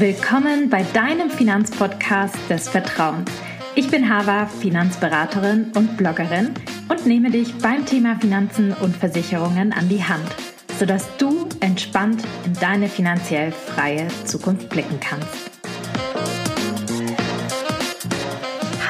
Willkommen bei deinem Finanzpodcast des Vertrauens. Ich bin Hava, Finanzberaterin und Bloggerin und nehme dich beim Thema Finanzen und Versicherungen an die Hand, sodass du entspannt in deine finanziell freie Zukunft blicken kannst.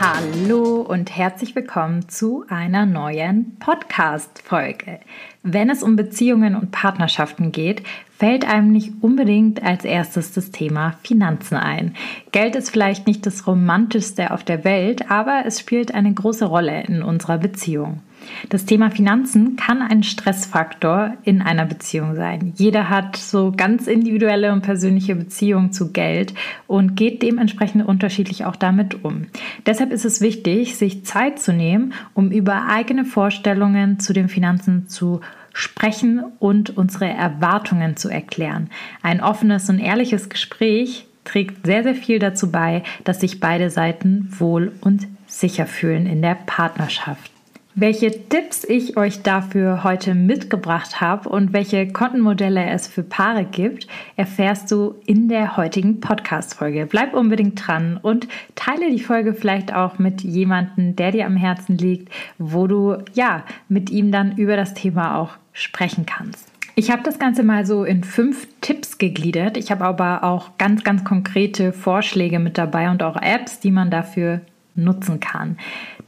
Hallo und herzlich willkommen zu einer neuen Podcast-Folge. Wenn es um Beziehungen und Partnerschaften geht, fällt einem nicht unbedingt als erstes das Thema Finanzen ein. Geld ist vielleicht nicht das romantischste auf der Welt, aber es spielt eine große Rolle in unserer Beziehung. Das Thema Finanzen kann ein Stressfaktor in einer Beziehung sein. Jeder hat so ganz individuelle und persönliche Beziehungen zu Geld und geht dementsprechend unterschiedlich auch damit um. Deshalb ist es wichtig, sich Zeit zu nehmen, um über eigene Vorstellungen zu den Finanzen zu sprechen und unsere Erwartungen zu erklären. Ein offenes und ehrliches Gespräch trägt sehr, sehr viel dazu bei, dass sich beide Seiten wohl und sicher fühlen in der Partnerschaft. Welche Tipps ich euch dafür heute mitgebracht habe und welche Kontenmodelle es für Paare gibt, erfährst du in der heutigen Podcast-Folge. Bleib unbedingt dran und teile die Folge vielleicht auch mit jemandem, der dir am Herzen liegt, wo du ja mit ihm dann über das Thema auch sprechen kannst. Ich habe das Ganze mal so in fünf Tipps gegliedert. Ich habe aber auch ganz, ganz konkrete Vorschläge mit dabei und auch Apps, die man dafür nutzen kann.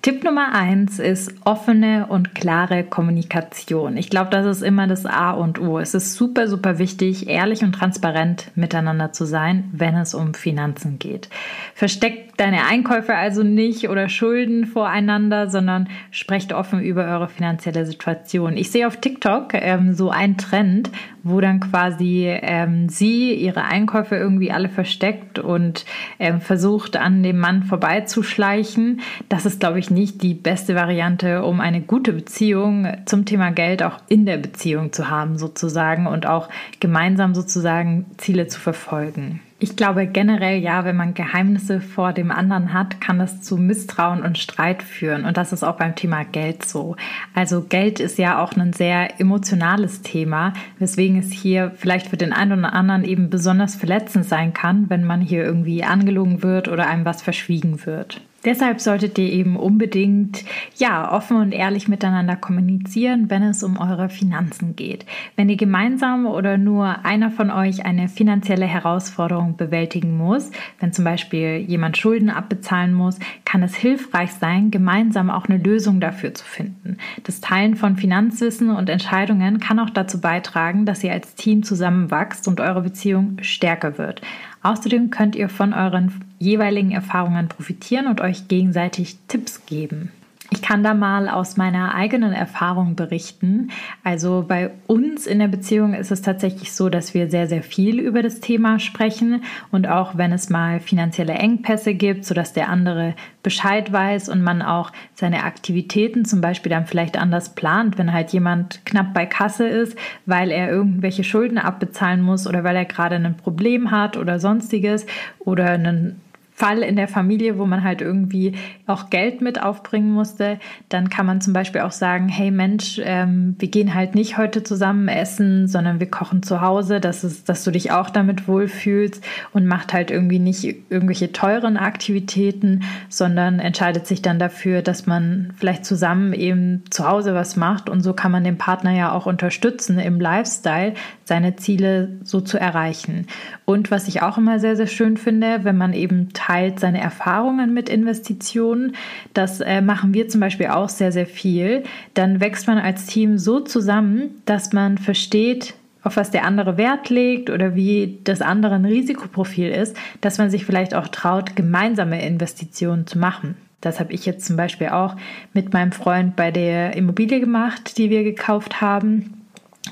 Tipp Nummer eins ist offene und klare Kommunikation. Ich glaube, das ist immer das A und O. Es ist super, super wichtig, ehrlich und transparent miteinander zu sein, wenn es um Finanzen geht. Versteckt deine Einkäufe also nicht oder Schulden voreinander, sondern sprecht offen über eure finanzielle Situation. Ich sehe auf TikTok ähm, so einen Trend, wo dann quasi ähm, sie ihre Einkäufe irgendwie alle versteckt und ähm, versucht, an dem Mann vorbeizuschleichen. Das ist, glaube ich, nicht die beste Variante, um eine gute Beziehung zum Thema Geld auch in der Beziehung zu haben, sozusagen, und auch gemeinsam sozusagen Ziele zu verfolgen. Ich glaube generell, ja, wenn man Geheimnisse vor dem anderen hat, kann das zu Misstrauen und Streit führen. Und das ist auch beim Thema Geld so. Also Geld ist ja auch ein sehr emotionales Thema, weswegen es hier vielleicht für den einen oder anderen eben besonders verletzend sein kann, wenn man hier irgendwie angelogen wird oder einem was verschwiegen wird. Deshalb solltet ihr eben unbedingt, ja, offen und ehrlich miteinander kommunizieren, wenn es um eure Finanzen geht. Wenn ihr gemeinsam oder nur einer von euch eine finanzielle Herausforderung bewältigen muss, wenn zum Beispiel jemand Schulden abbezahlen muss, kann es hilfreich sein, gemeinsam auch eine Lösung dafür zu finden. Das Teilen von Finanzwissen und Entscheidungen kann auch dazu beitragen, dass ihr als Team zusammenwachst und eure Beziehung stärker wird. Außerdem könnt ihr von euren jeweiligen Erfahrungen profitieren und euch gegenseitig Tipps geben. Ich kann da mal aus meiner eigenen Erfahrung berichten. Also bei uns in der Beziehung ist es tatsächlich so, dass wir sehr, sehr viel über das Thema sprechen und auch wenn es mal finanzielle Engpässe gibt, sodass der andere Bescheid weiß und man auch seine Aktivitäten zum Beispiel dann vielleicht anders plant, wenn halt jemand knapp bei Kasse ist, weil er irgendwelche Schulden abbezahlen muss oder weil er gerade ein Problem hat oder sonstiges oder einen Fall in der Familie, wo man halt irgendwie auch Geld mit aufbringen musste, dann kann man zum Beispiel auch sagen, hey Mensch, ähm, wir gehen halt nicht heute zusammen essen, sondern wir kochen zu Hause, dass, es, dass du dich auch damit wohlfühlst und macht halt irgendwie nicht irgendwelche teuren Aktivitäten, sondern entscheidet sich dann dafür, dass man vielleicht zusammen eben zu Hause was macht und so kann man den Partner ja auch unterstützen im Lifestyle, seine Ziele so zu erreichen. Und was ich auch immer sehr, sehr schön finde, wenn man eben teilt seine Erfahrungen mit Investitionen, das äh, machen wir zum Beispiel auch sehr, sehr viel, dann wächst man als Team so zusammen, dass man versteht, auf was der andere Wert legt oder wie das andere ein Risikoprofil ist, dass man sich vielleicht auch traut, gemeinsame Investitionen zu machen. Das habe ich jetzt zum Beispiel auch mit meinem Freund bei der Immobilie gemacht, die wir gekauft haben.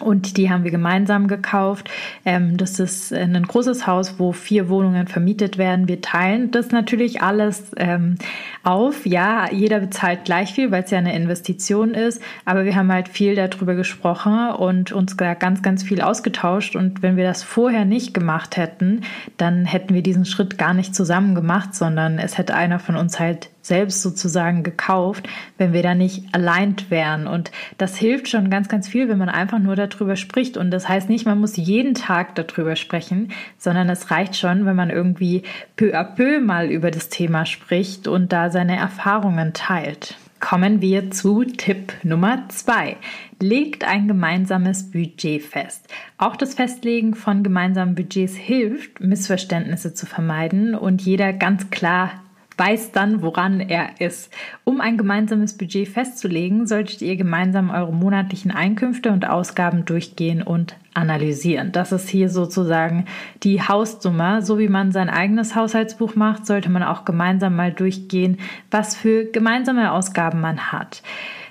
Und die haben wir gemeinsam gekauft. Ähm, das ist ein großes Haus, wo vier Wohnungen vermietet werden. Wir teilen das natürlich alles ähm, auf. Ja, jeder bezahlt gleich viel, weil es ja eine Investition ist. Aber wir haben halt viel darüber gesprochen und uns ganz, ganz viel ausgetauscht. Und wenn wir das vorher nicht gemacht hätten, dann hätten wir diesen Schritt gar nicht zusammen gemacht, sondern es hätte einer von uns halt selbst sozusagen gekauft, wenn wir da nicht allein wären. Und das hilft schon ganz, ganz viel, wenn man einfach nur darüber spricht. Und das heißt nicht, man muss jeden Tag darüber sprechen, sondern es reicht schon, wenn man irgendwie peu à peu mal über das Thema spricht und da seine Erfahrungen teilt. Kommen wir zu Tipp Nummer zwei. Legt ein gemeinsames Budget fest. Auch das Festlegen von gemeinsamen Budgets hilft, Missverständnisse zu vermeiden und jeder ganz klar weiß dann, woran er ist. Um ein gemeinsames Budget festzulegen, solltet ihr gemeinsam eure monatlichen Einkünfte und Ausgaben durchgehen und analysieren. Das ist hier sozusagen die Haussumme. So wie man sein eigenes Haushaltsbuch macht, sollte man auch gemeinsam mal durchgehen, was für gemeinsame Ausgaben man hat.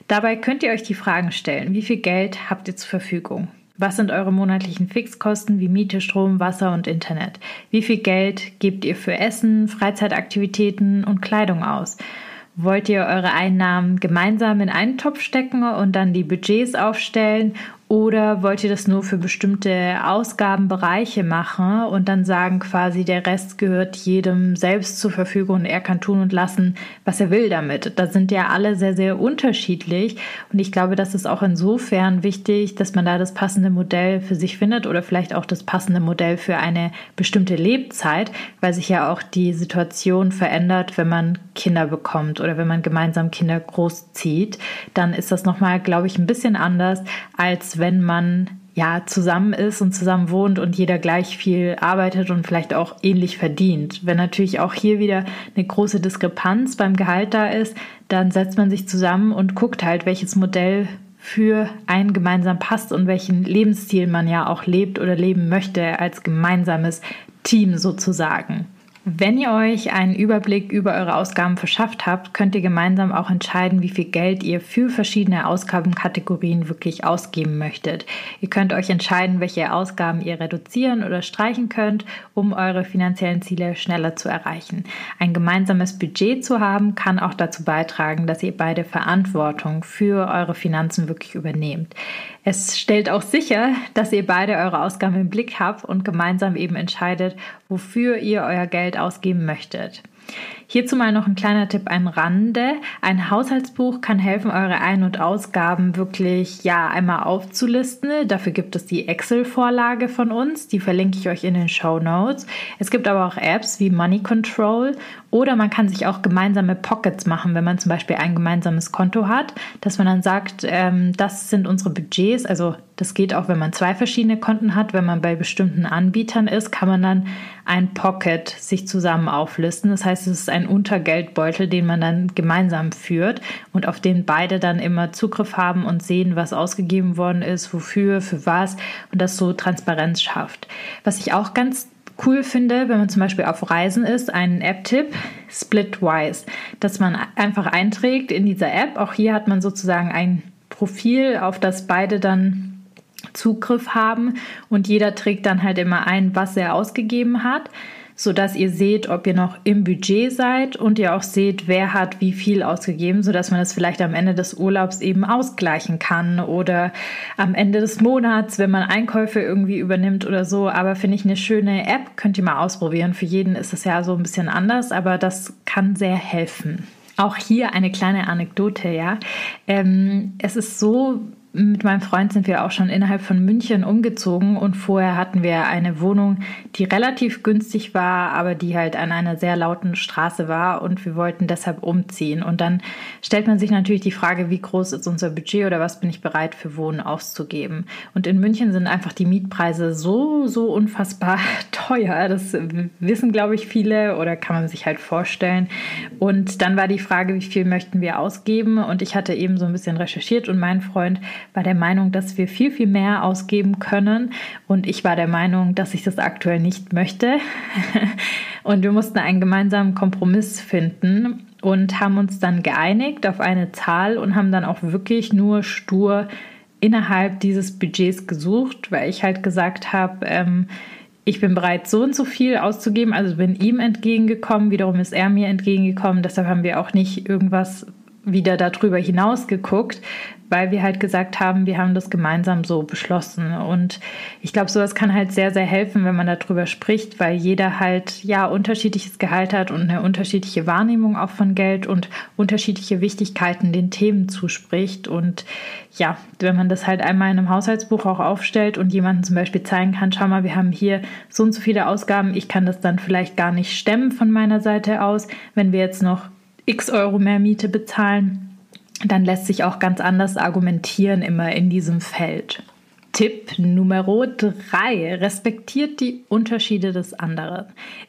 Dabei könnt ihr euch die Fragen stellen, wie viel Geld habt ihr zur Verfügung? Was sind eure monatlichen Fixkosten wie Miete, Strom, Wasser und Internet? Wie viel Geld gebt ihr für Essen, Freizeitaktivitäten und Kleidung aus? Wollt ihr eure Einnahmen gemeinsam in einen Topf stecken und dann die Budgets aufstellen oder wollt ihr das nur für bestimmte Ausgabenbereiche machen und dann sagen quasi, der Rest gehört jedem selbst zur Verfügung und er kann tun und lassen, was er will damit? Da sind ja alle sehr, sehr unterschiedlich und ich glaube, das ist auch insofern wichtig, dass man da das passende Modell für sich findet oder vielleicht auch das passende Modell für eine bestimmte Lebzeit, weil sich ja auch die Situation verändert, wenn man Kinder bekommt oder wenn man gemeinsam Kinder großzieht. Dann ist das nochmal, glaube ich, ein bisschen anders als wenn man ja zusammen ist und zusammen wohnt und jeder gleich viel arbeitet und vielleicht auch ähnlich verdient. Wenn natürlich auch hier wieder eine große Diskrepanz beim Gehalt da ist, dann setzt man sich zusammen und guckt halt, welches Modell für einen gemeinsam passt und welchen Lebensstil man ja auch lebt oder leben möchte als gemeinsames Team sozusagen. Wenn ihr euch einen Überblick über eure Ausgaben verschafft habt, könnt ihr gemeinsam auch entscheiden, wie viel Geld ihr für verschiedene Ausgabenkategorien wirklich ausgeben möchtet. Ihr könnt euch entscheiden, welche Ausgaben ihr reduzieren oder streichen könnt, um eure finanziellen Ziele schneller zu erreichen. Ein gemeinsames Budget zu haben, kann auch dazu beitragen, dass ihr beide Verantwortung für eure Finanzen wirklich übernehmt. Es stellt auch sicher, dass ihr beide eure Ausgaben im Blick habt und gemeinsam eben entscheidet, wofür ihr euer Geld ausgeben möchtet. Hierzu mal noch ein kleiner Tipp am Rande. Ein Haushaltsbuch kann helfen, eure Ein- und Ausgaben wirklich ja einmal aufzulisten. Dafür gibt es die Excel-Vorlage von uns, die verlinke ich euch in den Show Notes. Es gibt aber auch Apps wie Money Control oder man kann sich auch gemeinsame Pockets machen, wenn man zum Beispiel ein gemeinsames Konto hat, dass man dann sagt, ähm, das sind unsere Budgets. Also das geht auch, wenn man zwei verschiedene Konten hat. Wenn man bei bestimmten Anbietern ist, kann man dann ein Pocket sich zusammen auflisten. Das heißt, es ist ein Untergeldbeutel, den man dann gemeinsam führt und auf den beide dann immer Zugriff haben und sehen, was ausgegeben worden ist, wofür, für was und das so Transparenz schafft. Was ich auch ganz cool finde, wenn man zum Beispiel auf Reisen ist, einen App-Tipp, Splitwise, dass man einfach einträgt in dieser App. Auch hier hat man sozusagen ein Profil, auf das beide dann Zugriff haben und jeder trägt dann halt immer ein, was er ausgegeben hat, so dass ihr seht, ob ihr noch im Budget seid und ihr auch seht, wer hat wie viel ausgegeben, so dass man das vielleicht am Ende des Urlaubs eben ausgleichen kann oder am Ende des Monats, wenn man Einkäufe irgendwie übernimmt oder so. Aber finde ich eine schöne App, könnt ihr mal ausprobieren. Für jeden ist es ja so ein bisschen anders, aber das kann sehr helfen. Auch hier eine kleine Anekdote, ja. Ähm, es ist so, mit meinem Freund sind wir auch schon innerhalb von München umgezogen und vorher hatten wir eine Wohnung, die relativ günstig war, aber die halt an einer sehr lauten Straße war und wir wollten deshalb umziehen. Und dann stellt man sich natürlich die Frage, wie groß ist unser Budget oder was bin ich bereit für Wohnen auszugeben. Und in München sind einfach die Mietpreise so, so unfassbar teuer. Das wissen, glaube ich, viele oder kann man sich halt vorstellen. Und dann war die Frage, wie viel möchten wir ausgeben? Und ich hatte eben so ein bisschen recherchiert und mein Freund war der Meinung, dass wir viel, viel mehr ausgeben können. Und ich war der Meinung, dass ich das aktuell nicht möchte. und wir mussten einen gemeinsamen Kompromiss finden und haben uns dann geeinigt auf eine Zahl und haben dann auch wirklich nur stur innerhalb dieses Budgets gesucht, weil ich halt gesagt habe, ähm, ich bin bereit, so und so viel auszugeben. Also bin ihm entgegengekommen, wiederum ist er mir entgegengekommen. Deshalb haben wir auch nicht irgendwas wieder darüber hinaus geguckt, weil wir halt gesagt haben, wir haben das gemeinsam so beschlossen. Und ich glaube, sowas kann halt sehr, sehr helfen, wenn man darüber spricht, weil jeder halt ja unterschiedliches Gehalt hat und eine unterschiedliche Wahrnehmung auch von Geld und unterschiedliche Wichtigkeiten den Themen zuspricht. Und ja, wenn man das halt einmal in einem Haushaltsbuch auch aufstellt und jemanden zum Beispiel zeigen kann, schau mal, wir haben hier so und so viele Ausgaben, ich kann das dann vielleicht gar nicht stemmen von meiner Seite aus, wenn wir jetzt noch x Euro mehr Miete bezahlen dann lässt sich auch ganz anders argumentieren immer in diesem Feld. Tipp Nummer drei: Respektiert die Unterschiede des anderen.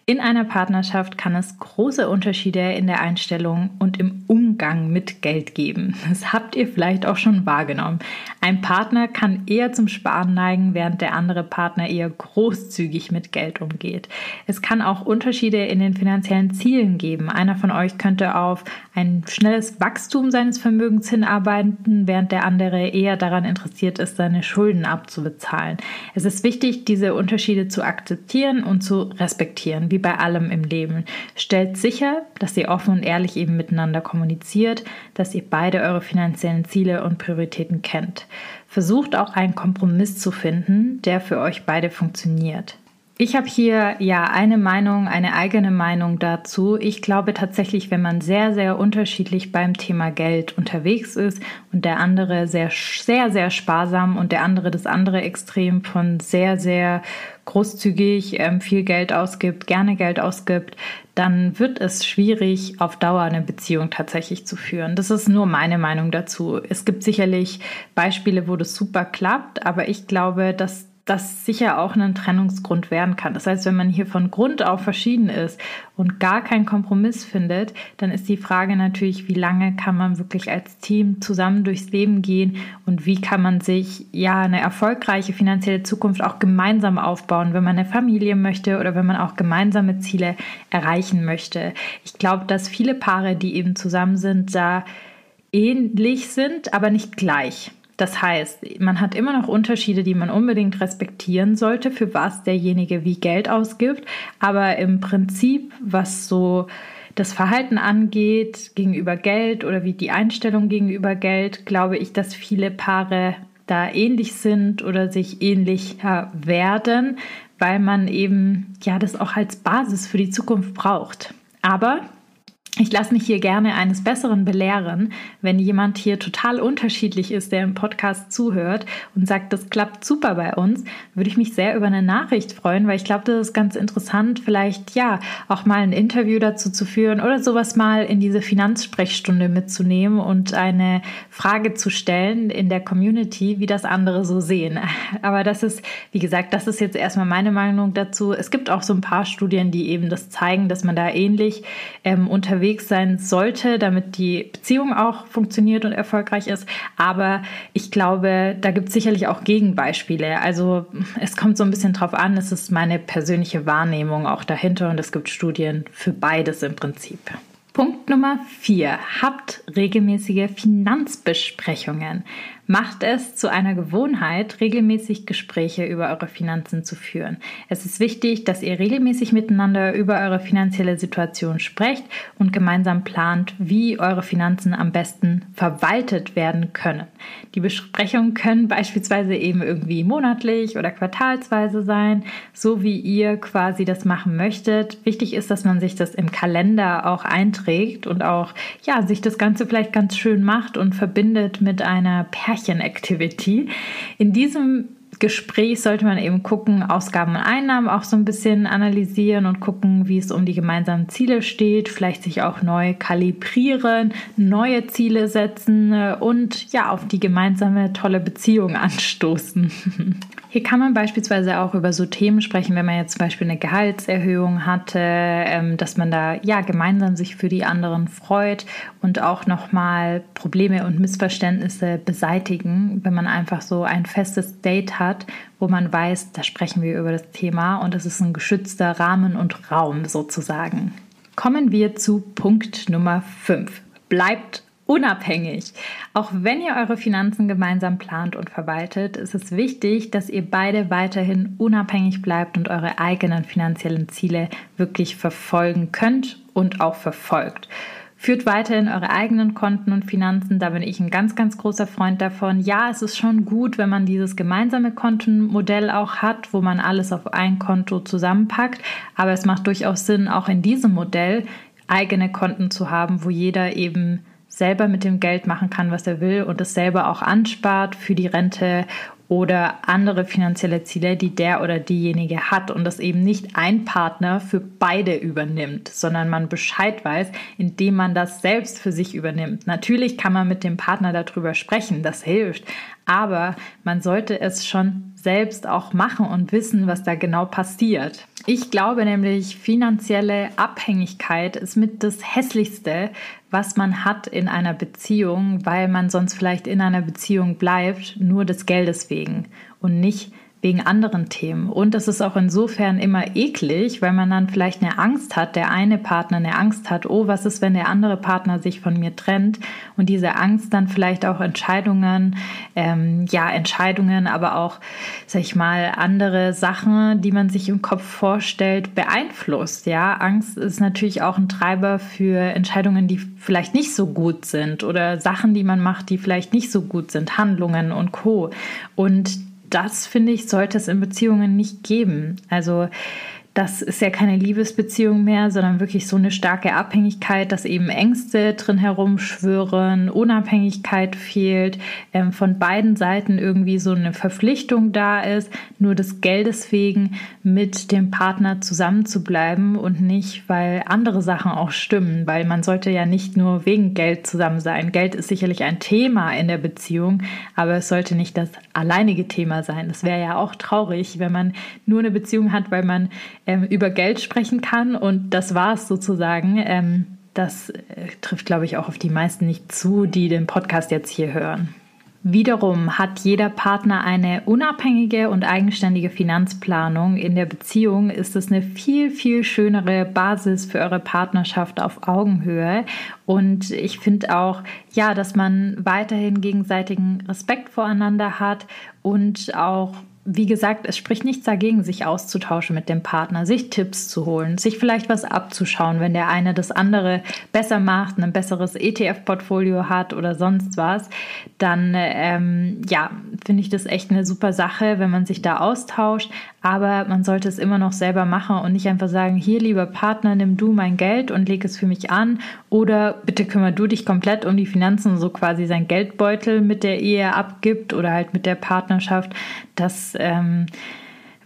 In einer Partnerschaft kann es große Unterschiede in der Einstellung und im Umgang mit Geld geben. Das habt ihr vielleicht auch schon wahrgenommen. Ein Partner kann eher zum Sparen neigen, während der andere Partner eher großzügig mit Geld umgeht. Es kann auch Unterschiede in den finanziellen Zielen geben. Einer von euch könnte auf ein schnelles Wachstum seines Vermögens hinarbeiten, während der andere eher daran interessiert ist, seine Schulden abzubezahlen. Es ist wichtig, diese Unterschiede zu akzeptieren und zu respektieren, wie bei allem im Leben. Stellt sicher, dass ihr offen und ehrlich eben miteinander kommuniziert, dass ihr beide eure finanziellen Ziele und Prioritäten kennt. Versucht auch einen Kompromiss zu finden, der für euch beide funktioniert. Ich habe hier ja eine Meinung, eine eigene Meinung dazu. Ich glaube tatsächlich, wenn man sehr, sehr unterschiedlich beim Thema Geld unterwegs ist und der andere sehr, sehr, sehr sparsam und der andere das andere Extrem von sehr, sehr großzügig ähm, viel Geld ausgibt, gerne Geld ausgibt, dann wird es schwierig, auf Dauer eine Beziehung tatsächlich zu führen. Das ist nur meine Meinung dazu. Es gibt sicherlich Beispiele, wo das super klappt, aber ich glaube, dass das sicher auch ein Trennungsgrund werden kann. Das heißt, wenn man hier von Grund auf verschieden ist und gar keinen Kompromiss findet, dann ist die Frage natürlich, wie lange kann man wirklich als Team zusammen durchs Leben gehen und wie kann man sich ja eine erfolgreiche finanzielle Zukunft auch gemeinsam aufbauen, wenn man eine Familie möchte oder wenn man auch gemeinsame Ziele erreichen möchte. Ich glaube, dass viele Paare, die eben zusammen sind, da ähnlich sind, aber nicht gleich. Das heißt, man hat immer noch Unterschiede, die man unbedingt respektieren sollte, für was derjenige wie Geld ausgibt. Aber im Prinzip, was so das Verhalten angeht gegenüber Geld oder wie die Einstellung gegenüber Geld, glaube ich, dass viele Paare da ähnlich sind oder sich ähnlicher werden, weil man eben ja das auch als Basis für die Zukunft braucht. Aber ich lasse mich hier gerne eines Besseren belehren, wenn jemand hier total unterschiedlich ist, der im Podcast zuhört und sagt, das klappt super bei uns, würde ich mich sehr über eine Nachricht freuen, weil ich glaube, das ist ganz interessant, vielleicht ja auch mal ein Interview dazu zu führen oder sowas mal in diese Finanzsprechstunde mitzunehmen und eine Frage zu stellen in der Community, wie das andere so sehen. Aber das ist, wie gesagt, das ist jetzt erstmal meine Meinung dazu. Es gibt auch so ein paar Studien, die eben das zeigen, dass man da ähnlich ähm, unterwegs unterwegs sein sollte, damit die Beziehung auch funktioniert und erfolgreich ist. Aber ich glaube, da gibt es sicherlich auch Gegenbeispiele. Also es kommt so ein bisschen drauf an, es ist meine persönliche Wahrnehmung auch dahinter und es gibt Studien für beides im Prinzip. Punkt Nummer vier: Habt regelmäßige Finanzbesprechungen. Macht es zu einer Gewohnheit, regelmäßig Gespräche über eure Finanzen zu führen. Es ist wichtig, dass ihr regelmäßig miteinander über eure finanzielle Situation sprecht und gemeinsam plant, wie eure Finanzen am besten verwaltet werden können. Die Besprechungen können beispielsweise eben irgendwie monatlich oder quartalsweise sein, so wie ihr quasi das machen möchtet. Wichtig ist, dass man sich das im Kalender auch einträgt und auch ja, sich das Ganze vielleicht ganz schön macht und verbindet mit einer Pärchen Pärchen-Activity. In diesem Gespräch sollte man eben gucken, Ausgaben und Einnahmen auch so ein bisschen analysieren und gucken, wie es um die gemeinsamen Ziele steht, vielleicht sich auch neu kalibrieren, neue Ziele setzen und ja, auf die gemeinsame tolle Beziehung anstoßen. Hier kann man beispielsweise auch über so Themen sprechen, wenn man jetzt zum Beispiel eine Gehaltserhöhung hatte, ähm, dass man da ja gemeinsam sich für die anderen freut und auch nochmal Probleme und Missverständnisse beseitigen, wenn man einfach so ein festes Date hat, wo man weiß, da sprechen wir über das Thema und es ist ein geschützter Rahmen und Raum sozusagen. Kommen wir zu Punkt Nummer 5. Bleibt unabhängig. Auch wenn ihr eure Finanzen gemeinsam plant und verwaltet, ist es wichtig, dass ihr beide weiterhin unabhängig bleibt und eure eigenen finanziellen Ziele wirklich verfolgen könnt und auch verfolgt. Führt weiterhin eure eigenen Konten und Finanzen. Da bin ich ein ganz, ganz großer Freund davon. Ja, es ist schon gut, wenn man dieses gemeinsame Kontenmodell auch hat, wo man alles auf ein Konto zusammenpackt. Aber es macht durchaus Sinn, auch in diesem Modell eigene Konten zu haben, wo jeder eben selber mit dem Geld machen kann, was er will und es selber auch anspart für die Rente oder andere finanzielle Ziele, die der oder diejenige hat und das eben nicht ein Partner für beide übernimmt, sondern man Bescheid weiß, indem man das selbst für sich übernimmt. Natürlich kann man mit dem Partner darüber sprechen, das hilft, aber man sollte es schon selbst auch machen und wissen, was da genau passiert. Ich glaube nämlich, finanzielle Abhängigkeit ist mit das Hässlichste, was man hat in einer Beziehung, weil man sonst vielleicht in einer Beziehung bleibt, nur des Geldes wegen und nicht wegen anderen Themen. Und es ist auch insofern immer eklig, weil man dann vielleicht eine Angst hat, der eine Partner eine Angst hat, oh, was ist, wenn der andere Partner sich von mir trennt? Und diese Angst dann vielleicht auch Entscheidungen, ähm, ja, Entscheidungen, aber auch, sag ich mal, andere Sachen, die man sich im Kopf vorstellt, beeinflusst. Ja, Angst ist natürlich auch ein Treiber für Entscheidungen, die vielleicht nicht so gut sind oder Sachen, die man macht, die vielleicht nicht so gut sind, Handlungen und Co. Und das, finde ich, sollte es in Beziehungen nicht geben. Also das ist ja keine Liebesbeziehung mehr, sondern wirklich so eine starke Abhängigkeit, dass eben Ängste drin herumschwören, Unabhängigkeit fehlt, ähm, von beiden Seiten irgendwie so eine Verpflichtung da ist, nur des Geldes wegen mit dem Partner zusammenzubleiben und nicht, weil andere Sachen auch stimmen, weil man sollte ja nicht nur wegen Geld zusammen sein. Geld ist sicherlich ein Thema in der Beziehung, aber es sollte nicht das alleinige Thema sein. Es wäre ja auch traurig, wenn man nur eine Beziehung hat, weil man ähm, über Geld sprechen kann und das war es sozusagen. Ähm, das äh, trifft, glaube ich, auch auf die meisten nicht zu, die den Podcast jetzt hier hören. Wiederum hat jeder Partner eine unabhängige und eigenständige Finanzplanung. In der Beziehung ist es eine viel, viel schönere Basis für eure Partnerschaft auf Augenhöhe. Und ich finde auch, ja, dass man weiterhin gegenseitigen Respekt voreinander hat und auch wie gesagt, es spricht nichts dagegen, sich auszutauschen mit dem Partner, sich Tipps zu holen, sich vielleicht was abzuschauen, wenn der eine das andere besser macht, ein besseres ETF-Portfolio hat oder sonst was, dann ähm, ja, finde ich das echt eine super Sache, wenn man sich da austauscht. Aber man sollte es immer noch selber machen und nicht einfach sagen, hier lieber Partner, nimm du mein Geld und leg es für mich an oder bitte kümmer du dich komplett um die Finanzen, so quasi sein Geldbeutel mit der Ehe abgibt oder halt mit der Partnerschaft. Das ähm,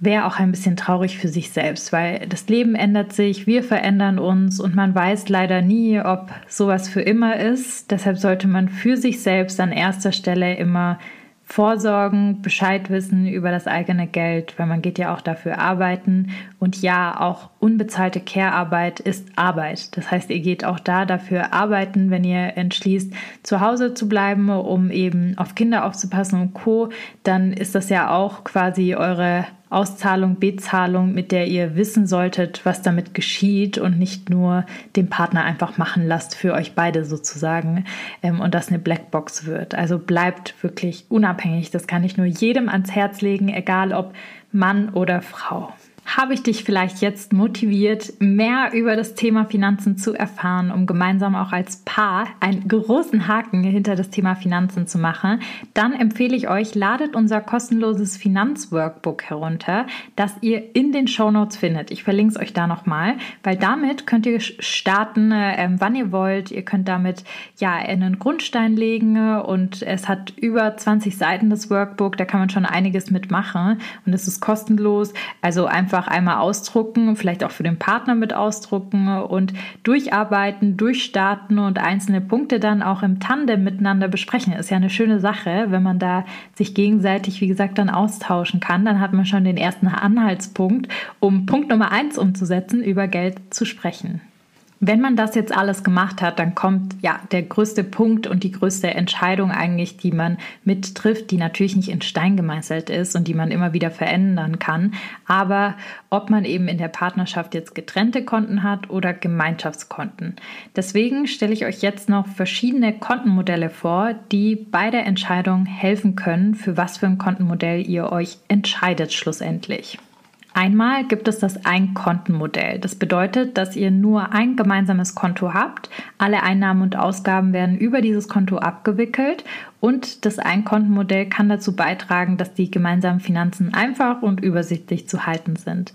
wäre auch ein bisschen traurig für sich selbst, weil das Leben ändert sich, wir verändern uns und man weiß leider nie, ob sowas für immer ist. Deshalb sollte man für sich selbst an erster Stelle immer vorsorgen, Bescheid wissen über das eigene Geld, weil man geht ja auch dafür arbeiten. Und ja, auch unbezahlte Care-Arbeit ist Arbeit. Das heißt, ihr geht auch da dafür arbeiten, wenn ihr entschließt, zu Hause zu bleiben, um eben auf Kinder aufzupassen und Co. Dann ist das ja auch quasi eure Auszahlung, Bezahlung, mit der ihr wissen solltet, was damit geschieht und nicht nur den Partner einfach machen lasst für euch beide sozusagen ähm, und das eine Blackbox wird. Also bleibt wirklich unabhängig. Das kann ich nur jedem ans Herz legen, egal ob Mann oder Frau habe ich dich vielleicht jetzt motiviert, mehr über das Thema Finanzen zu erfahren, um gemeinsam auch als Paar einen großen Haken hinter das Thema Finanzen zu machen, dann empfehle ich euch, ladet unser kostenloses Finanzworkbook herunter, das ihr in den Show Notes findet. Ich verlinke es euch da nochmal, weil damit könnt ihr starten, äh, wann ihr wollt. Ihr könnt damit ja einen Grundstein legen und es hat über 20 Seiten das Workbook, da kann man schon einiges mitmachen und es ist kostenlos. Also einfach einfach einmal ausdrucken, vielleicht auch für den Partner mit ausdrucken und durcharbeiten, durchstarten und einzelne Punkte dann auch im Tandem miteinander besprechen. Ist ja eine schöne Sache, wenn man da sich gegenseitig, wie gesagt, dann austauschen kann. Dann hat man schon den ersten Anhaltspunkt, um Punkt Nummer eins umzusetzen, über Geld zu sprechen. Wenn man das jetzt alles gemacht hat, dann kommt ja der größte Punkt und die größte Entscheidung eigentlich, die man mittrifft, die natürlich nicht in Stein gemeißelt ist und die man immer wieder verändern kann. Aber ob man eben in der Partnerschaft jetzt getrennte Konten hat oder Gemeinschaftskonten. Deswegen stelle ich euch jetzt noch verschiedene Kontenmodelle vor, die bei der Entscheidung helfen können, für was für ein Kontenmodell ihr euch entscheidet schlussendlich. Einmal gibt es das Einkontenmodell. Das bedeutet, dass ihr nur ein gemeinsames Konto habt. Alle Einnahmen und Ausgaben werden über dieses Konto abgewickelt und das Einkontenmodell kann dazu beitragen, dass die gemeinsamen Finanzen einfach und übersichtlich zu halten sind.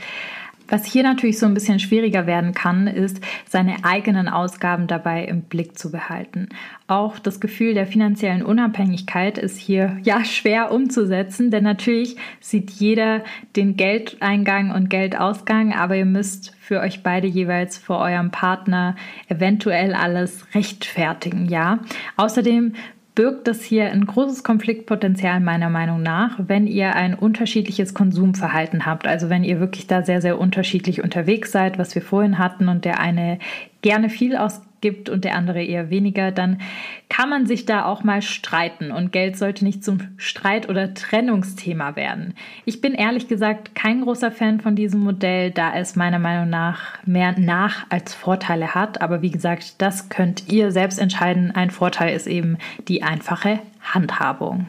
Was hier natürlich so ein bisschen schwieriger werden kann, ist, seine eigenen Ausgaben dabei im Blick zu behalten. Auch das Gefühl der finanziellen Unabhängigkeit ist hier ja schwer umzusetzen, denn natürlich sieht jeder den Geldeingang und Geldausgang, aber ihr müsst für euch beide jeweils vor eurem Partner eventuell alles rechtfertigen, ja. Außerdem birgt das hier ein großes Konfliktpotenzial meiner Meinung nach, wenn ihr ein unterschiedliches Konsumverhalten habt. Also wenn ihr wirklich da sehr, sehr unterschiedlich unterwegs seid, was wir vorhin hatten und der eine gerne viel aus gibt und der andere eher weniger, dann kann man sich da auch mal streiten und Geld sollte nicht zum Streit- oder Trennungsthema werden. Ich bin ehrlich gesagt kein großer Fan von diesem Modell, da es meiner Meinung nach mehr Nach- als Vorteile hat. Aber wie gesagt, das könnt ihr selbst entscheiden. Ein Vorteil ist eben die einfache Handhabung.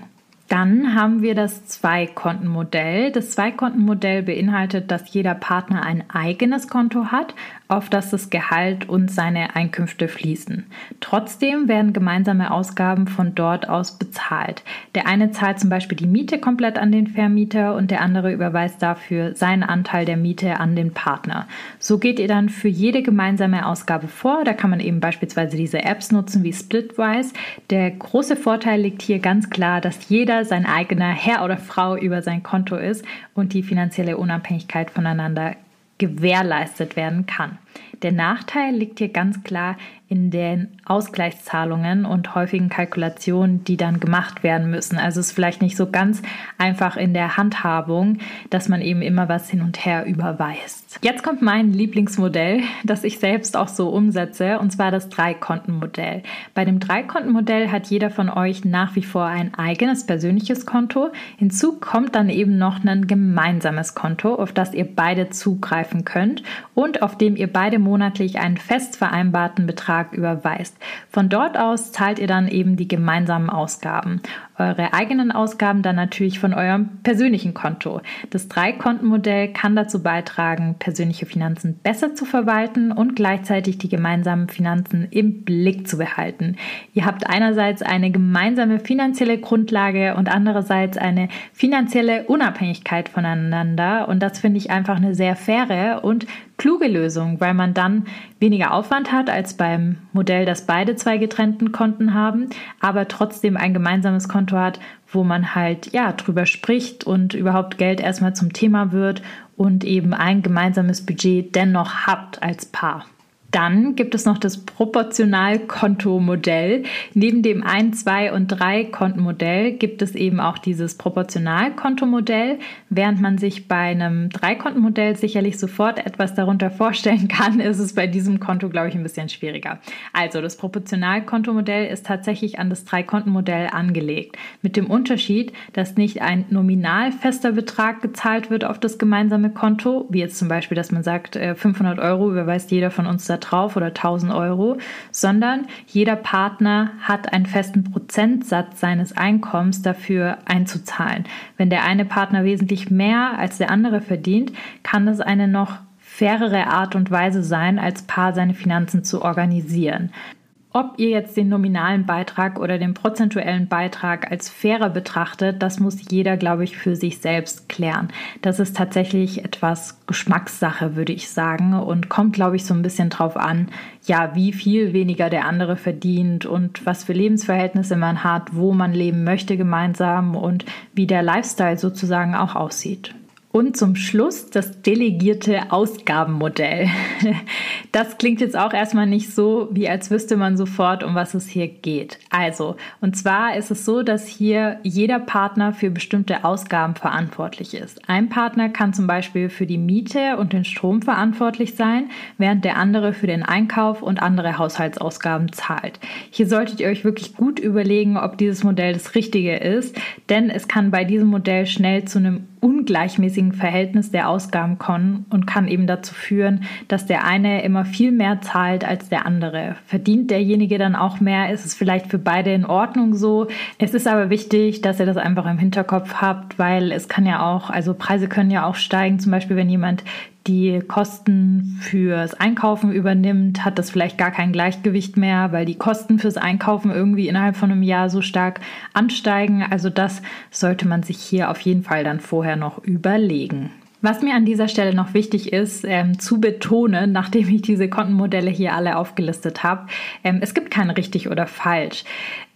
Dann haben wir das Zweikontenmodell. Das Zweikontenmodell beinhaltet, dass jeder Partner ein eigenes Konto hat, auf das das Gehalt und seine Einkünfte fließen. Trotzdem werden gemeinsame Ausgaben von dort aus bezahlt. Der eine zahlt zum Beispiel die Miete komplett an den Vermieter und der andere überweist dafür seinen Anteil der Miete an den Partner. So geht ihr dann für jede gemeinsame Ausgabe vor. Da kann man eben beispielsweise diese Apps nutzen wie Splitwise. Der große Vorteil liegt hier ganz klar, dass jeder sein eigener Herr oder Frau über sein Konto ist und die finanzielle Unabhängigkeit voneinander gewährleistet werden kann. Der Nachteil liegt hier ganz klar in den Ausgleichszahlungen und häufigen Kalkulationen, die dann gemacht werden müssen. Also es ist vielleicht nicht so ganz einfach in der Handhabung, dass man eben immer was hin und her überweist. Jetzt kommt mein Lieblingsmodell, das ich selbst auch so umsetze, und zwar das Dreikontenmodell. Bei dem Dreikontenmodell hat jeder von euch nach wie vor ein eigenes persönliches Konto. Hinzu kommt dann eben noch ein gemeinsames Konto, auf das ihr beide zugreifen könnt und auf dem ihr beide monatlich einen fest vereinbarten Betrag Betrag überweist. Von dort aus zahlt ihr dann eben die gemeinsamen Ausgaben. Eure eigenen Ausgaben dann natürlich von eurem persönlichen Konto. Das Dreikontenmodell kann dazu beitragen, persönliche Finanzen besser zu verwalten und gleichzeitig die gemeinsamen Finanzen im Blick zu behalten. Ihr habt einerseits eine gemeinsame finanzielle Grundlage und andererseits eine finanzielle Unabhängigkeit voneinander und das finde ich einfach eine sehr faire und kluge Lösung, weil man dann weniger Aufwand hat als beim Modell, das beide zwei getrennten Konten haben, aber trotzdem ein gemeinsames Konto hat, wo man halt ja drüber spricht und überhaupt Geld erstmal zum Thema wird und eben ein gemeinsames Budget dennoch habt als Paar. Dann gibt es noch das Proportionalkontomodell. Neben dem 1, 2 und 3 Kontenmodell gibt es eben auch dieses Proportionalkontomodell, während man sich bei einem 3 Kontenmodell sicherlich sofort etwas darunter vorstellen kann, ist es bei diesem Konto, glaube ich, ein bisschen schwieriger. Also das Proportionalkontomodell ist tatsächlich an das 3 Kontenmodell angelegt, mit dem Unterschied, dass nicht ein nominal fester Betrag gezahlt wird auf das gemeinsame Konto, wie jetzt zum Beispiel, dass man sagt, 500 äh, Euro überweist jeder von uns da drauf oder 1000 Euro, sondern jeder Partner hat einen festen Prozentsatz seines Einkommens dafür einzuzahlen. Wenn der eine Partner wesentlich mehr als der andere verdient, kann das eine noch fairere Art und Weise sein, als Paar seine Finanzen zu organisieren. Ob ihr jetzt den nominalen Beitrag oder den prozentuellen Beitrag als fairer betrachtet, das muss jeder, glaube ich, für sich selbst klären. Das ist tatsächlich etwas Geschmackssache, würde ich sagen, und kommt, glaube ich, so ein bisschen drauf an, ja, wie viel weniger der andere verdient und was für Lebensverhältnisse man hat, wo man leben möchte gemeinsam und wie der Lifestyle sozusagen auch aussieht. Und zum Schluss das delegierte Ausgabenmodell. Das klingt jetzt auch erstmal nicht so, wie als wüsste man sofort, um was es hier geht. Also, und zwar ist es so, dass hier jeder Partner für bestimmte Ausgaben verantwortlich ist. Ein Partner kann zum Beispiel für die Miete und den Strom verantwortlich sein, während der andere für den Einkauf und andere Haushaltsausgaben zahlt. Hier solltet ihr euch wirklich gut überlegen, ob dieses Modell das richtige ist, denn es kann bei diesem Modell schnell zu einem ungleichmäßigen Verhältnis der Ausgaben kommen und kann eben dazu führen, dass der eine immer viel mehr zahlt als der andere. Verdient derjenige dann auch mehr, ist es vielleicht für beide in Ordnung so. Es ist aber wichtig, dass ihr das einfach im Hinterkopf habt, weil es kann ja auch, also Preise können ja auch steigen, zum Beispiel wenn jemand die Kosten fürs Einkaufen übernimmt, hat das vielleicht gar kein Gleichgewicht mehr, weil die Kosten fürs Einkaufen irgendwie innerhalb von einem Jahr so stark ansteigen. Also das sollte man sich hier auf jeden Fall dann vorher noch überlegen. Was mir an dieser Stelle noch wichtig ist, ähm, zu betonen, nachdem ich diese Kontenmodelle hier alle aufgelistet habe, ähm, es gibt kein richtig oder falsch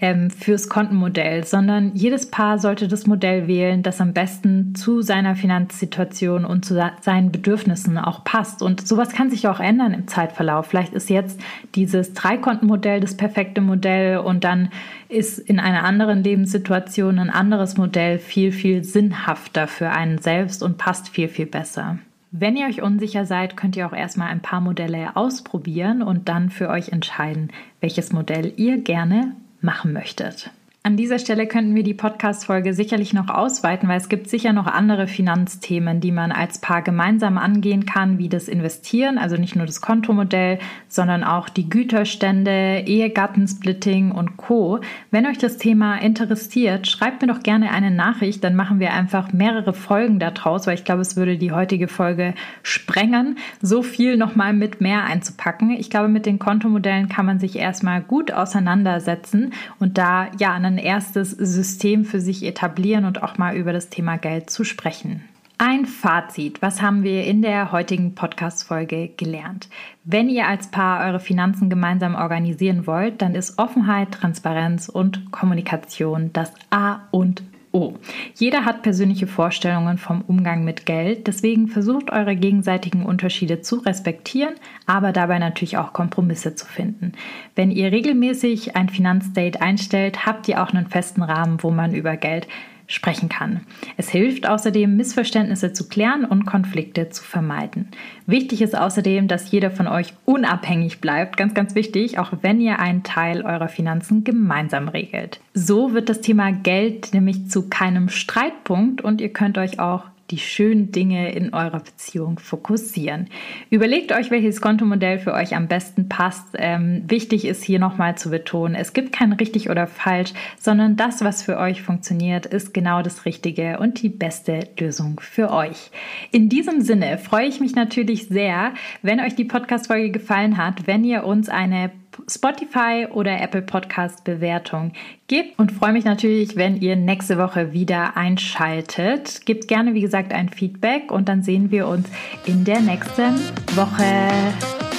ähm, fürs Kontenmodell, sondern jedes Paar sollte das Modell wählen, das am besten zu seiner Finanzsituation und zu seinen Bedürfnissen auch passt. Und sowas kann sich auch ändern im Zeitverlauf. Vielleicht ist jetzt dieses Dreikontenmodell das perfekte Modell und dann ist in einer anderen Lebenssituation ein anderes Modell viel, viel sinnhafter für einen selbst und passt viel, viel besser. Wenn ihr euch unsicher seid, könnt ihr auch erstmal ein paar Modelle ausprobieren und dann für euch entscheiden, welches Modell ihr gerne machen möchtet. An dieser Stelle könnten wir die Podcast-Folge sicherlich noch ausweiten, weil es gibt sicher noch andere Finanzthemen, die man als Paar gemeinsam angehen kann, wie das Investieren, also nicht nur das Kontomodell, sondern auch die Güterstände, Ehegattensplitting und Co. Wenn euch das Thema interessiert, schreibt mir doch gerne eine Nachricht, dann machen wir einfach mehrere Folgen daraus, weil ich glaube, es würde die heutige Folge sprengen, so viel nochmal mit mehr einzupacken. Ich glaube, mit den Kontomodellen kann man sich erstmal gut auseinandersetzen und da ja einen ein erstes System für sich etablieren und auch mal über das Thema Geld zu sprechen. Ein Fazit. Was haben wir in der heutigen Podcast-Folge gelernt? Wenn ihr als Paar eure Finanzen gemeinsam organisieren wollt, dann ist Offenheit, Transparenz und Kommunikation das A und Oh, jeder hat persönliche Vorstellungen vom Umgang mit Geld, deswegen versucht eure gegenseitigen Unterschiede zu respektieren, aber dabei natürlich auch Kompromisse zu finden. Wenn ihr regelmäßig ein Finanzdate einstellt, habt ihr auch einen festen Rahmen, wo man über Geld sprechen kann. Es hilft außerdem, Missverständnisse zu klären und Konflikte zu vermeiden. Wichtig ist außerdem, dass jeder von euch unabhängig bleibt, ganz, ganz wichtig, auch wenn ihr einen Teil eurer Finanzen gemeinsam regelt. So wird das Thema Geld nämlich zu keinem Streitpunkt und ihr könnt euch auch die schönen Dinge in eurer Beziehung fokussieren. Überlegt euch, welches Kontomodell für euch am besten passt. Ähm, wichtig ist hier nochmal zu betonen, es gibt kein richtig oder falsch, sondern das, was für euch funktioniert, ist genau das Richtige und die beste Lösung für euch. In diesem Sinne freue ich mich natürlich sehr, wenn euch die Podcast-Folge gefallen hat, wenn ihr uns eine Spotify oder Apple Podcast Bewertung gebt und freue mich natürlich, wenn ihr nächste Woche wieder einschaltet. Gebt gerne, wie gesagt, ein Feedback und dann sehen wir uns in der nächsten Woche.